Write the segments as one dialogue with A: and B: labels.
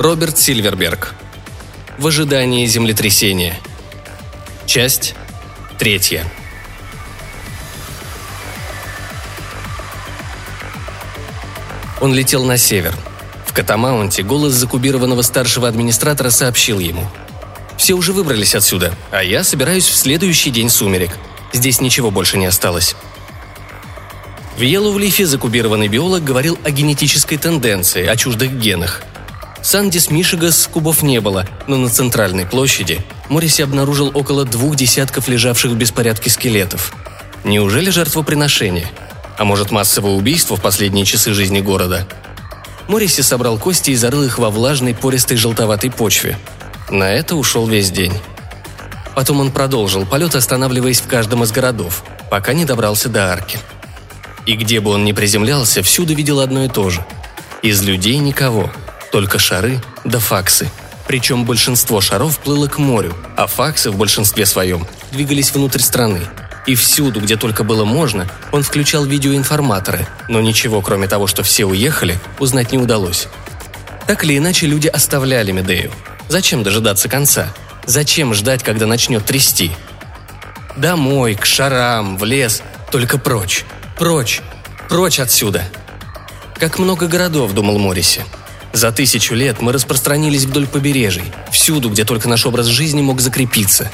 A: Роберт Сильверберг. В ожидании землетрясения. Часть третья. Он летел на север. В Катамаунте голос закубированного старшего администратора сообщил ему. «Все уже выбрались отсюда, а я собираюсь в следующий день сумерек. Здесь ничего больше не осталось». В Йеллоулифе закубированный биолог говорил о генетической тенденции, о чуждых генах. Сандис Мишигас кубов не было, но на центральной площади Морриси обнаружил около двух десятков лежавших в беспорядке скелетов. Неужели жертвоприношение? А может, массовое убийство в последние часы жизни города? Морриси собрал кости и зарыл их во влажной, пористой желтоватой почве. На это ушел весь день. Потом он продолжил полет, останавливаясь в каждом из городов, пока не добрался до арки. И где бы он ни приземлялся, всюду видел одно и то же. Из людей никого, только шары да факсы. Причем большинство шаров плыло к морю, а факсы в большинстве своем двигались внутрь страны. И всюду, где только было можно, он включал видеоинформаторы, но ничего, кроме того, что все уехали, узнать не удалось. Так или иначе, люди оставляли Медею. Зачем дожидаться конца? Зачем ждать, когда начнет трясти? Домой, к шарам, в лес, только прочь. Прочь! Прочь отсюда! Как много городов, думал Морриси. За тысячу лет мы распространились вдоль побережий, всюду, где только наш образ жизни мог закрепиться.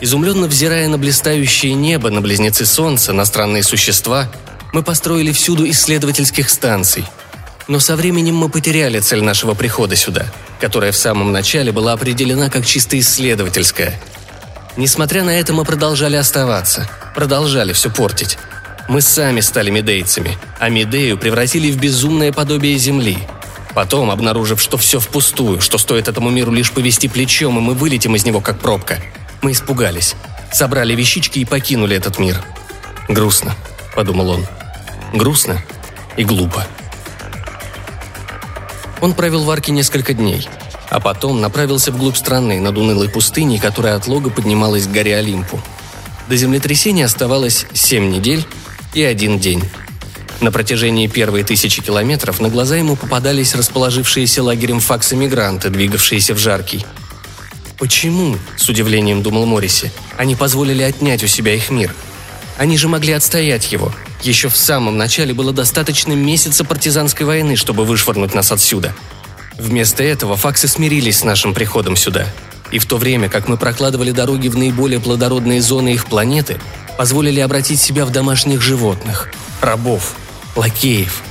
A: Изумленно взирая на блистающее небо, на близнецы солнца, на странные существа, мы построили всюду исследовательских станций. Но со временем мы потеряли цель нашего прихода сюда, которая в самом начале была определена как чисто исследовательская. Несмотря на это, мы продолжали оставаться, продолжали все портить. Мы сами стали медейцами, а Медею превратили в безумное подобие Земли. Потом, обнаружив, что все впустую, что стоит этому миру лишь повести плечом, и мы вылетим из него как пробка, мы испугались, собрали вещички и покинули этот мир. «Грустно», — подумал он. «Грустно и глупо». Он провел в арке несколько дней, а потом направился вглубь страны, над унылой пустыней, которая от лога поднималась к горе Олимпу. До землетрясения оставалось семь недель, и один день. На протяжении первой тысячи километров на глаза ему попадались расположившиеся лагерем факсы-мигранты, двигавшиеся в жаркий. «Почему?» – с удивлением думал Морриси. «Они позволили отнять у себя их мир. Они же могли отстоять его. Еще в самом начале было достаточно месяца партизанской войны, чтобы вышвырнуть нас отсюда. Вместо этого факсы смирились с нашим приходом сюда. И в то время, как мы прокладывали дороги в наиболее плодородные зоны их планеты, позволили обратить себя в домашних животных, рабов, лакеев.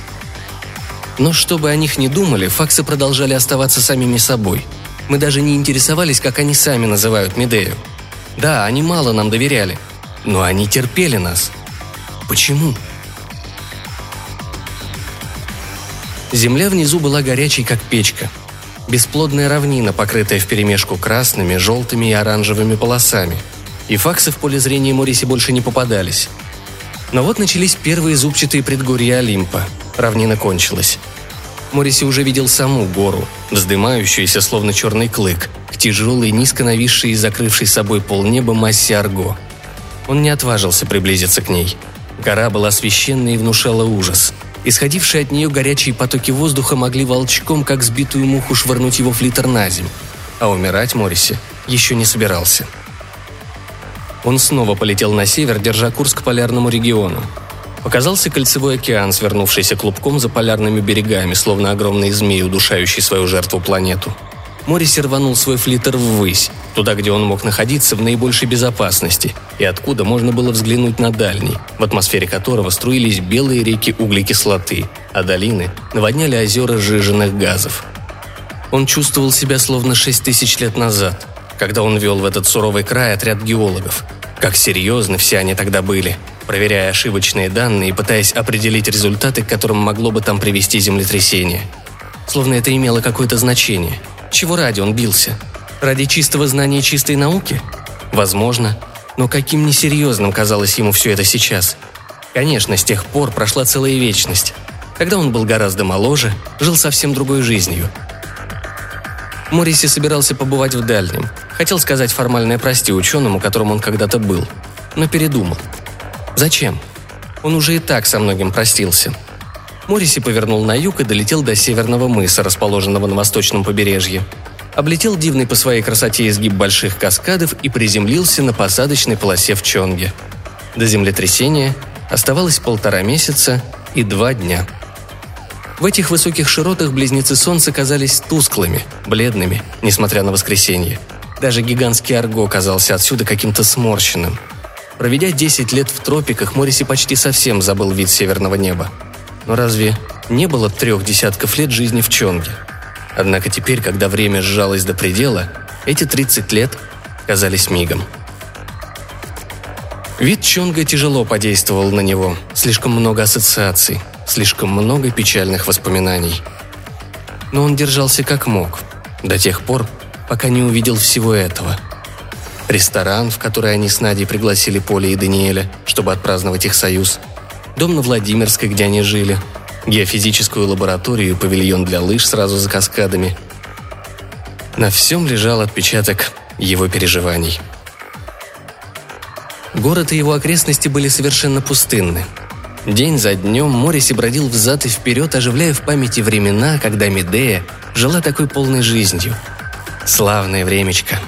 A: Но чтобы о них не думали, факсы продолжали оставаться самими собой. Мы даже не интересовались, как они сами называют Медею. Да, они мало нам доверяли, но они терпели нас. Почему? Земля внизу была горячей, как печка. Бесплодная равнина, покрытая вперемешку красными, желтыми и оранжевыми полосами – и факсы в поле зрения Мориси больше не попадались. Но вот начались первые зубчатые предгорья Олимпа. Равнина кончилась. Мориси уже видел саму гору, вздымающуюся словно черный клык, к тяжелой, низко нависшей и закрывшей собой полнеба массе Арго. Он не отважился приблизиться к ней. Гора была священной и внушала ужас. Исходившие от нее горячие потоки воздуха могли волчком, как сбитую муху, швырнуть его флитер на земь. А умирать Мориси еще не собирался. – он снова полетел на север, держа курс к полярному региону. Показался кольцевой океан, свернувшийся клубком за полярными берегами, словно огромный змей, удушающий свою жертву планету. Морис рванул свой флиттер ввысь, туда, где он мог находиться в наибольшей безопасности, и откуда можно было взглянуть на дальний, в атмосфере которого струились белые реки углекислоты, а долины наводняли озера сжиженных газов. Он чувствовал себя словно шесть тысяч лет назад, когда он вел в этот суровый край отряд геологов. Как серьезны все они тогда были, проверяя ошибочные данные и пытаясь определить результаты, к которым могло бы там привести землетрясение. Словно это имело какое-то значение. Чего ради он бился? Ради чистого знания чистой науки? Возможно. Но каким несерьезным казалось ему все это сейчас? Конечно, с тех пор прошла целая вечность. Когда он был гораздо моложе, жил совсем другой жизнью, Морриси собирался побывать в дальнем. Хотел сказать формальное прости ученому, которым он когда-то был. Но передумал. Зачем? Он уже и так со многим простился. Мориси повернул на юг и долетел до северного мыса, расположенного на восточном побережье. Облетел дивный по своей красоте изгиб больших каскадов и приземлился на посадочной полосе в Чонге. До землетрясения оставалось полтора месяца и два дня. В этих высоких широтах близнецы Солнца казались тусклыми, бледными, несмотря на воскресенье. Даже гигантский Арго казался отсюда каким-то сморщенным. Проведя 10 лет в тропиках, Мориси почти совсем забыл вид северного неба – но разве не было трех десятков лет жизни в Чонге? Однако теперь, когда время сжалось до предела, эти 30 лет казались мигом. Вид Чонга тяжело подействовал на него. Слишком много ассоциаций, слишком много печальных воспоминаний. Но он держался как мог, до тех пор, пока не увидел всего этого. Ресторан, в который они с Надей пригласили Поля и Даниэля, чтобы отпраздновать их союз – дом на Владимирской, где они жили, геофизическую лабораторию и павильон для лыж сразу за каскадами. На всем лежал отпечаток его переживаний. Город и его окрестности были совершенно пустынны. День за днем Мориси бродил взад и вперед, оживляя в памяти времена, когда Медея жила такой полной жизнью. Славное времечко.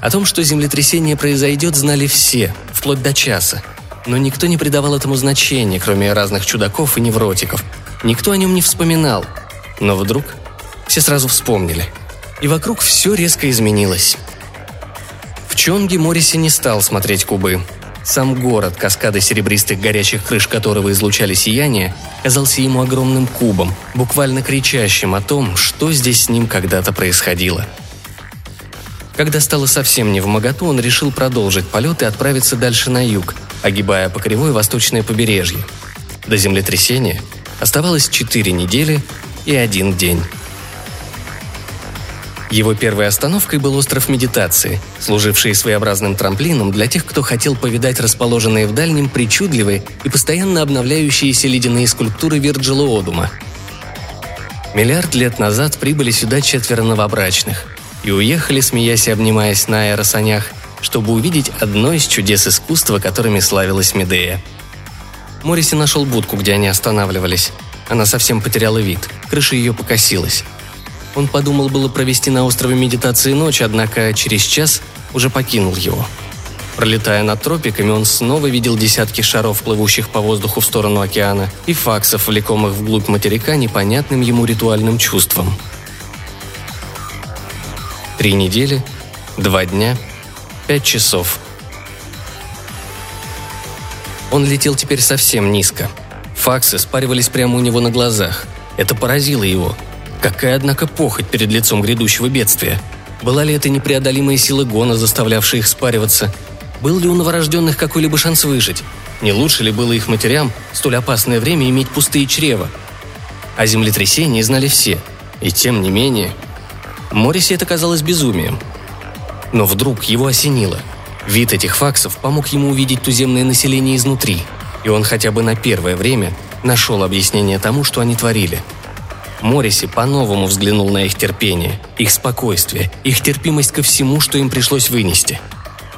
A: О том, что землетрясение произойдет, знали все, вплоть до часа – но никто не придавал этому значения, кроме разных чудаков и невротиков. Никто о нем не вспоминал. Но вдруг все сразу вспомнили. И вокруг все резко изменилось. В Чонге Мориси не стал смотреть кубы. Сам город, каскады серебристых горячих крыш которого излучали сияние, казался ему огромным кубом, буквально кричащим о том, что здесь с ним когда-то происходило. Когда стало совсем не в моготу, он решил продолжить полет и отправиться дальше на юг – огибая по кривой восточное побережье. До землетрясения оставалось 4 недели и один день. Его первой остановкой был остров Медитации, служивший своеобразным трамплином для тех, кто хотел повидать расположенные в дальнем причудливые и постоянно обновляющиеся ледяные скульптуры Вирджила Одума. Миллиард лет назад прибыли сюда четверо новобрачных и уехали, смеясь и обнимаясь на аэросанях, чтобы увидеть одно из чудес искусства, которыми славилась Медея. Мориси нашел будку, где они останавливались. Она совсем потеряла вид, крыша ее покосилась. Он подумал было провести на острове медитации ночь, однако через час уже покинул его. Пролетая над тропиками, он снова видел десятки шаров, плывущих по воздуху в сторону океана, и факсов, влекомых вглубь материка непонятным ему ритуальным чувством. Три недели, два дня – Пять часов. Он летел теперь совсем низко. Факсы спаривались прямо у него на глазах. Это поразило его. Какая, однако, похоть перед лицом грядущего бедствия. Была ли это непреодолимая сила гона, заставлявшая их спариваться? Был ли у новорожденных какой-либо шанс выжить? Не лучше ли было их матерям столь опасное время иметь пустые чрева? О землетрясении знали все. И тем не менее... Морисе это казалось безумием. Но вдруг его осенило. Вид этих факсов помог ему увидеть туземное население изнутри, и он хотя бы на первое время нашел объяснение тому, что они творили. Морриси по-новому взглянул на их терпение, их спокойствие, их терпимость ко всему, что им пришлось вынести.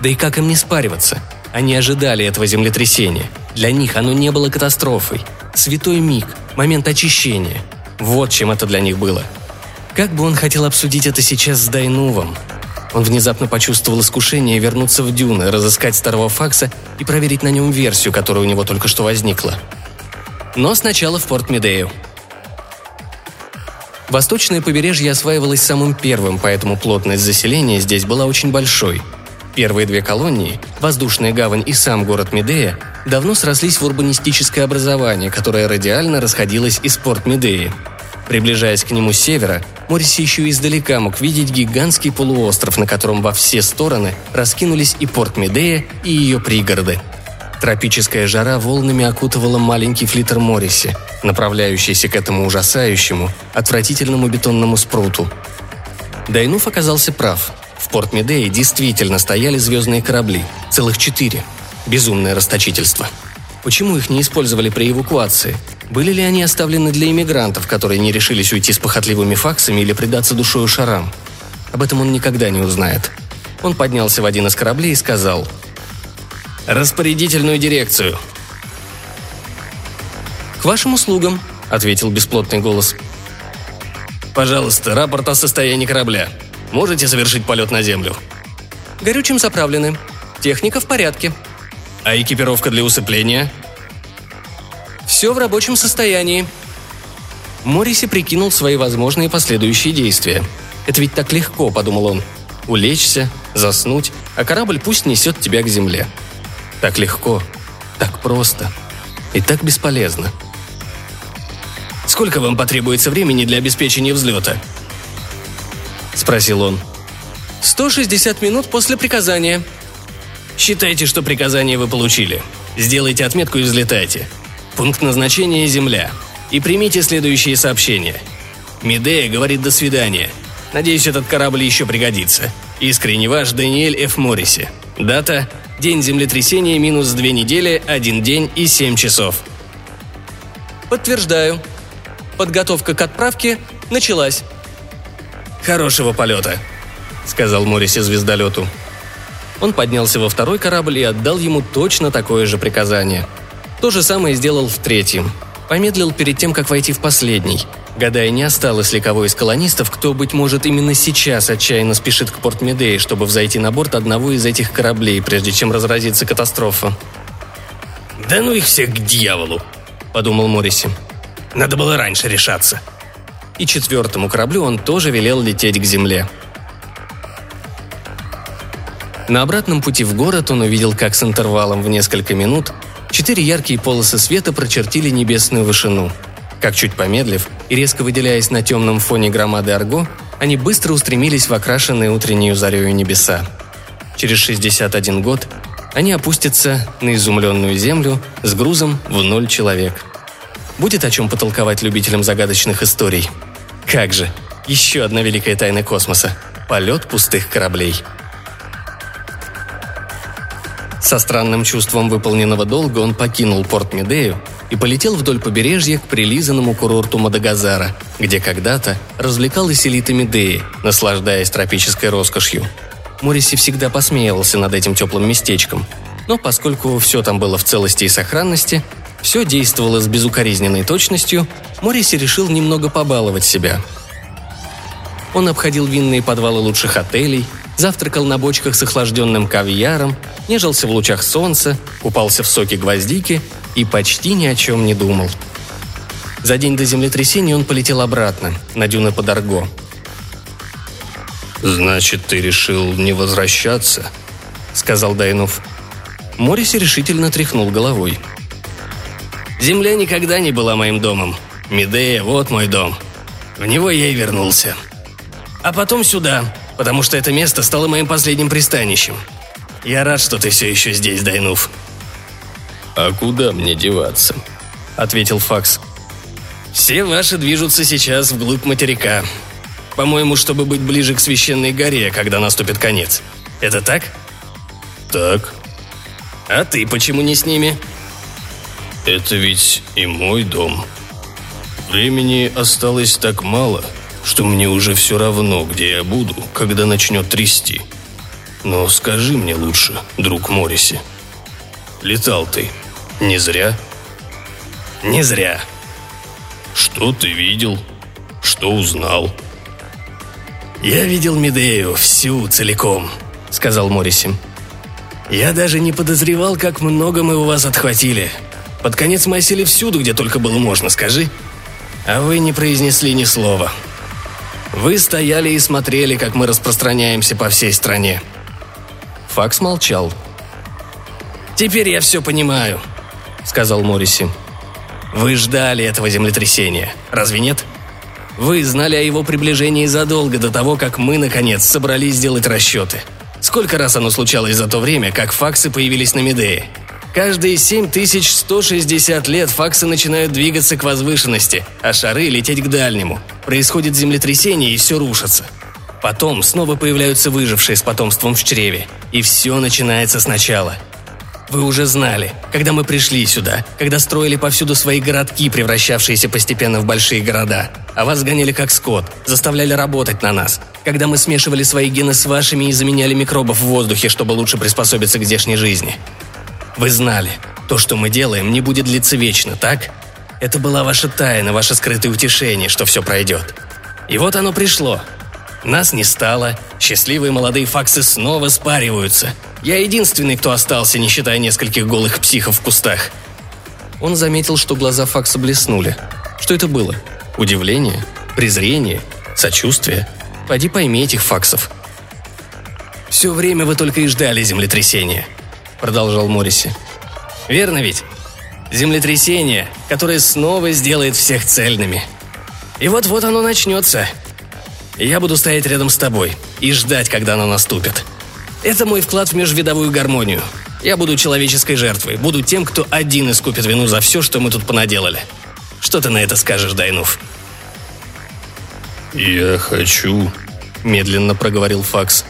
A: Да и как им не спариваться? Они ожидали этого землетрясения. Для них оно не было катастрофой. Святой миг, момент очищения. Вот чем это для них было. Как бы он хотел обсудить это сейчас с Дайнувом, он внезапно почувствовал искушение вернуться в дюны, разыскать старого факса и проверить на нем версию, которая у него только что возникла. Но сначала в порт Медею. Восточное побережье осваивалось самым первым, поэтому плотность заселения здесь была очень большой. Первые две колонии, воздушная гавань и сам город Медея, давно срослись в урбанистическое образование, которое радиально расходилось из порт Медеи – Приближаясь к нему с севера, Морриси еще издалека мог видеть гигантский полуостров, на котором во все стороны раскинулись и порт Медея, и ее пригороды. Тропическая жара волнами окутывала маленький флитер Морриси, направляющийся к этому ужасающему, отвратительному бетонному спруту. Дайнуф оказался прав. В порт Медеи действительно стояли звездные корабли, целых четыре. Безумное расточительство. Почему их не использовали при эвакуации? Были ли они оставлены для иммигрантов, которые не решились уйти с похотливыми факсами или предаться душою шарам? Об этом он никогда не узнает. Он поднялся в один из кораблей и сказал «Распорядительную дирекцию». «К вашим услугам», — ответил бесплотный голос. «Пожалуйста, рапорт о состоянии корабля. Можете совершить полет на Землю?»
B: «Горючим заправлены. Техника в порядке».
A: «А экипировка для усыпления?»
B: «Все в рабочем состоянии».
A: Морриси прикинул свои возможные последующие действия. «Это ведь так легко», — подумал он. «Улечься, заснуть, а корабль пусть несет тебя к земле». Так легко, так просто и так бесполезно. «Сколько вам потребуется времени для обеспечения взлета?» – спросил он.
B: «160 минут после приказания».
A: «Считайте, что приказание вы получили. Сделайте отметку и взлетайте. Пункт назначения – Земля. И примите следующие сообщения. Медея говорит «до свидания». Надеюсь, этот корабль еще пригодится. Искренне ваш Даниэль Ф. Морриси. Дата – день землетрясения минус две недели, один день и семь часов.
B: Подтверждаю. Подготовка к отправке началась.
A: «Хорошего полета», — сказал Морриси звездолету. Он поднялся во второй корабль и отдал ему точно такое же приказание. То же самое сделал в третьем. Помедлил перед тем, как войти в последний — гадая, не осталось ли кого из колонистов, кто, быть может, именно сейчас отчаянно спешит к порт Медеи, чтобы взойти на борт одного из этих кораблей, прежде чем разразится катастрофа. «Да ну их всех к дьяволу!» – подумал Морриси. «Надо было раньше решаться». И четвертому кораблю он тоже велел лететь к земле. На обратном пути в город он увидел, как с интервалом в несколько минут четыре яркие полосы света прочертили небесную вышину – как чуть помедлив и резко выделяясь на темном фоне громады Арго, они быстро устремились в окрашенные утреннюю зарею небеса. Через 61 год они опустятся на изумленную землю с грузом в ноль человек. Будет о чем потолковать любителям загадочных историй. Как же, еще одна великая тайна космоса – полет пустых кораблей. Со странным чувством выполненного долга он покинул порт Медею и полетел вдоль побережья к прилизанному курорту Мадагазара, где когда-то развлекалась элита Медеи, наслаждаясь тропической роскошью. Мориси всегда посмеивался над этим теплым местечком, но поскольку все там было в целости и сохранности, все действовало с безукоризненной точностью, Мориси решил немного побаловать себя. Он обходил винные подвалы лучших отелей, завтракал на бочках с охлажденным кавьяром, нежился в лучах солнца, купался в соке гвоздики и почти ни о чем не думал. За день до землетрясения он полетел обратно, на дюны под Арго. «Значит, ты решил не возвращаться?» — сказал Дайнов. Мориси решительно тряхнул головой. «Земля никогда не была моим домом. Медея — вот мой дом. В него я и вернулся. А потом сюда, потому что это место стало моим последним пристанищем. Я рад, что ты все еще здесь, Дайнув. «А куда мне деваться?» – ответил Факс. «Все ваши движутся сейчас вглубь материка. По-моему, чтобы быть ближе к священной горе, когда наступит конец. Это так?» «Так». «А ты почему не с ними?» «Это ведь и мой дом. Времени осталось так мало, что мне уже все равно, где я буду, когда начнет трясти. Но скажи мне лучше, друг Морриси, летал ты не зря. Не зря. Что ты видел? Что узнал? Я видел Медею всю целиком, сказал Морриси. Я даже не подозревал, как много мы у вас отхватили. Под конец мы осели всюду, где только было можно, скажи. А вы не произнесли ни слова. Вы стояли и смотрели, как мы распространяемся по всей стране. Факс молчал. «Теперь я все понимаю», — сказал Морриси. «Вы ждали этого землетрясения, разве нет? Вы знали о его приближении задолго до того, как мы, наконец, собрались сделать расчеты. Сколько раз оно случалось за то время, как факсы появились на Медее? Каждые 7160 лет факсы начинают двигаться к возвышенности, а шары лететь к дальнему. Происходит землетрясение, и все рушится. Потом снова появляются выжившие с потомством в чреве. И все начинается сначала – вы уже знали, когда мы пришли сюда, когда строили повсюду свои городки, превращавшиеся постепенно в большие города, а вас гоняли как скот, заставляли работать на нас, когда мы смешивали свои гены с вашими и заменяли микробов в воздухе, чтобы лучше приспособиться к здешней жизни. Вы знали, то, что мы делаем, не будет длиться вечно, так? Это была ваша тайна, ваше скрытое утешение, что все пройдет. И вот оно пришло. Нас не стало, счастливые молодые факсы снова спариваются. Я единственный, кто остался, не считая нескольких голых психов в кустах.
B: Он заметил, что глаза Факса блеснули. Что это было? Удивление? Презрение? Сочувствие? Пойди пойми этих Факсов.
A: «Все время вы только и ждали землетрясения», — продолжал Морриси. «Верно ведь? Землетрясение, которое снова сделает всех цельными. И вот-вот оно начнется. Я буду стоять рядом с тобой и ждать, когда оно наступит. Это мой вклад в межвидовую гармонию. Я буду человеческой жертвой, буду тем, кто один искупит вину за все, что мы тут понаделали. Что ты на это скажешь, Дайнув?»
C: «Я хочу», — медленно проговорил Факс, —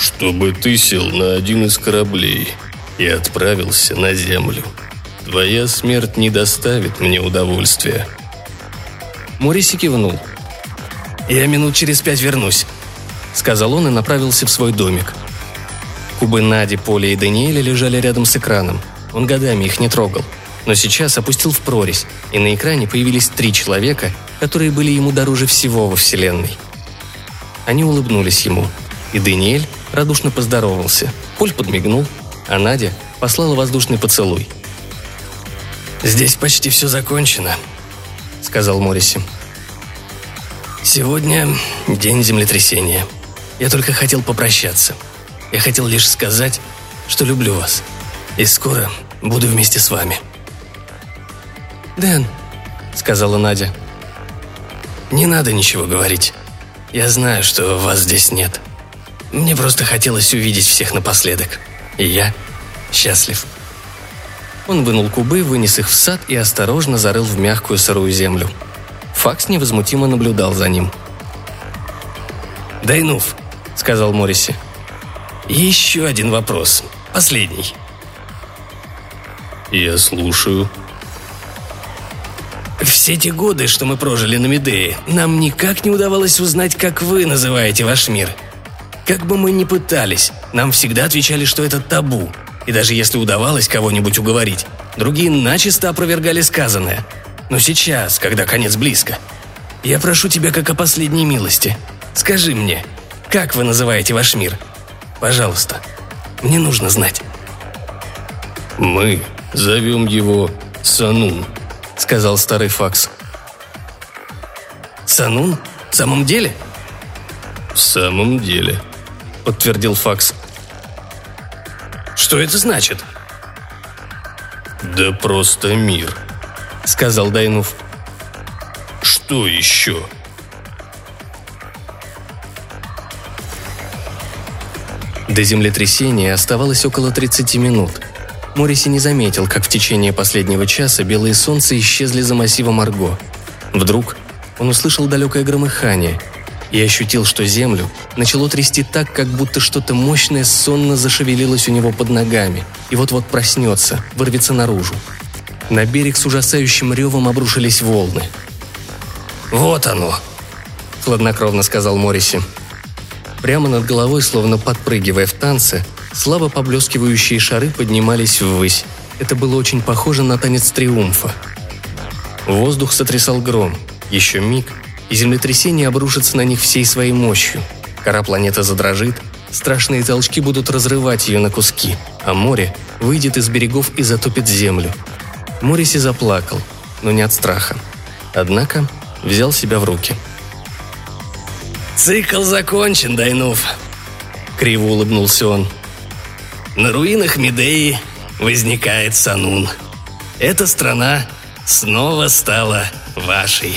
C: «чтобы ты сел на один из кораблей и отправился на Землю. Твоя смерть не доставит мне удовольствия».
B: Мориси кивнул.
A: «Я минут через пять вернусь», — сказал он и направился в свой домик.
B: Кубы Нади, Поля и Даниэля лежали рядом с экраном. Он годами их не трогал. Но сейчас опустил в прорезь, и на экране появились три человека, которые были ему дороже всего во Вселенной. Они улыбнулись ему, и Даниэль радушно поздоровался. Поль подмигнул, а Надя послала воздушный поцелуй.
A: «Здесь почти все закончено», — сказал Морриси. «Сегодня день землетрясения. Я только хотел попрощаться. Я хотел лишь сказать, что люблю вас. И скоро буду вместе с вами».
B: «Дэн», — сказала Надя.
A: «Не надо ничего говорить. Я знаю, что вас здесь нет. Мне просто хотелось увидеть всех напоследок. И я счастлив».
B: Он вынул кубы, вынес их в сад и осторожно зарыл в мягкую сырую землю. Факс невозмутимо наблюдал за ним.
A: «Дайнув», — сказал Морриси. «Еще один вопрос. Последний».
C: «Я слушаю»,
A: все те годы, что мы прожили на Медее, нам никак не удавалось узнать, как вы называете ваш мир. Как бы мы ни пытались, нам всегда отвечали, что это табу. И даже если удавалось кого-нибудь уговорить, другие начисто опровергали сказанное. Но сейчас, когда конец близко, я прошу тебя как о последней милости. Скажи мне, как вы называете ваш мир? Пожалуйста, мне нужно знать.
C: Мы зовем его Санун,
A: сказал старый факс. «Санун? В самом деле?»
C: «В самом деле», — подтвердил факс.
A: «Что это значит?»
C: «Да просто мир», —
A: сказал Дайнув.
C: «Что еще?»
B: До землетрясения оставалось около 30 минут — Мориси не заметил, как в течение последнего часа белые солнца исчезли за массивом Арго. Вдруг он услышал далекое громыхание и ощутил, что землю начало трясти так, как будто что-то мощное сонно зашевелилось у него под ногами и вот-вот проснется, вырвется наружу. На берег с ужасающим ревом обрушились волны.
A: «Вот оно!» – хладнокровно сказал Мориси.
B: Прямо над головой, словно подпрыгивая в танце, Слабо поблескивающие шары поднимались ввысь. Это было очень похоже на танец триумфа. Воздух сотрясал гром. Еще миг, и землетрясение обрушится на них всей своей мощью. Кора планеты задрожит, страшные толчки будут разрывать ее на куски, а море выйдет из берегов и затопит землю. Мориси заплакал, но не от страха. Однако взял себя в руки.
A: «Цикл закончен, Дайнув!» Криво улыбнулся он – на руинах Медеи возникает Санун. Эта страна снова стала вашей.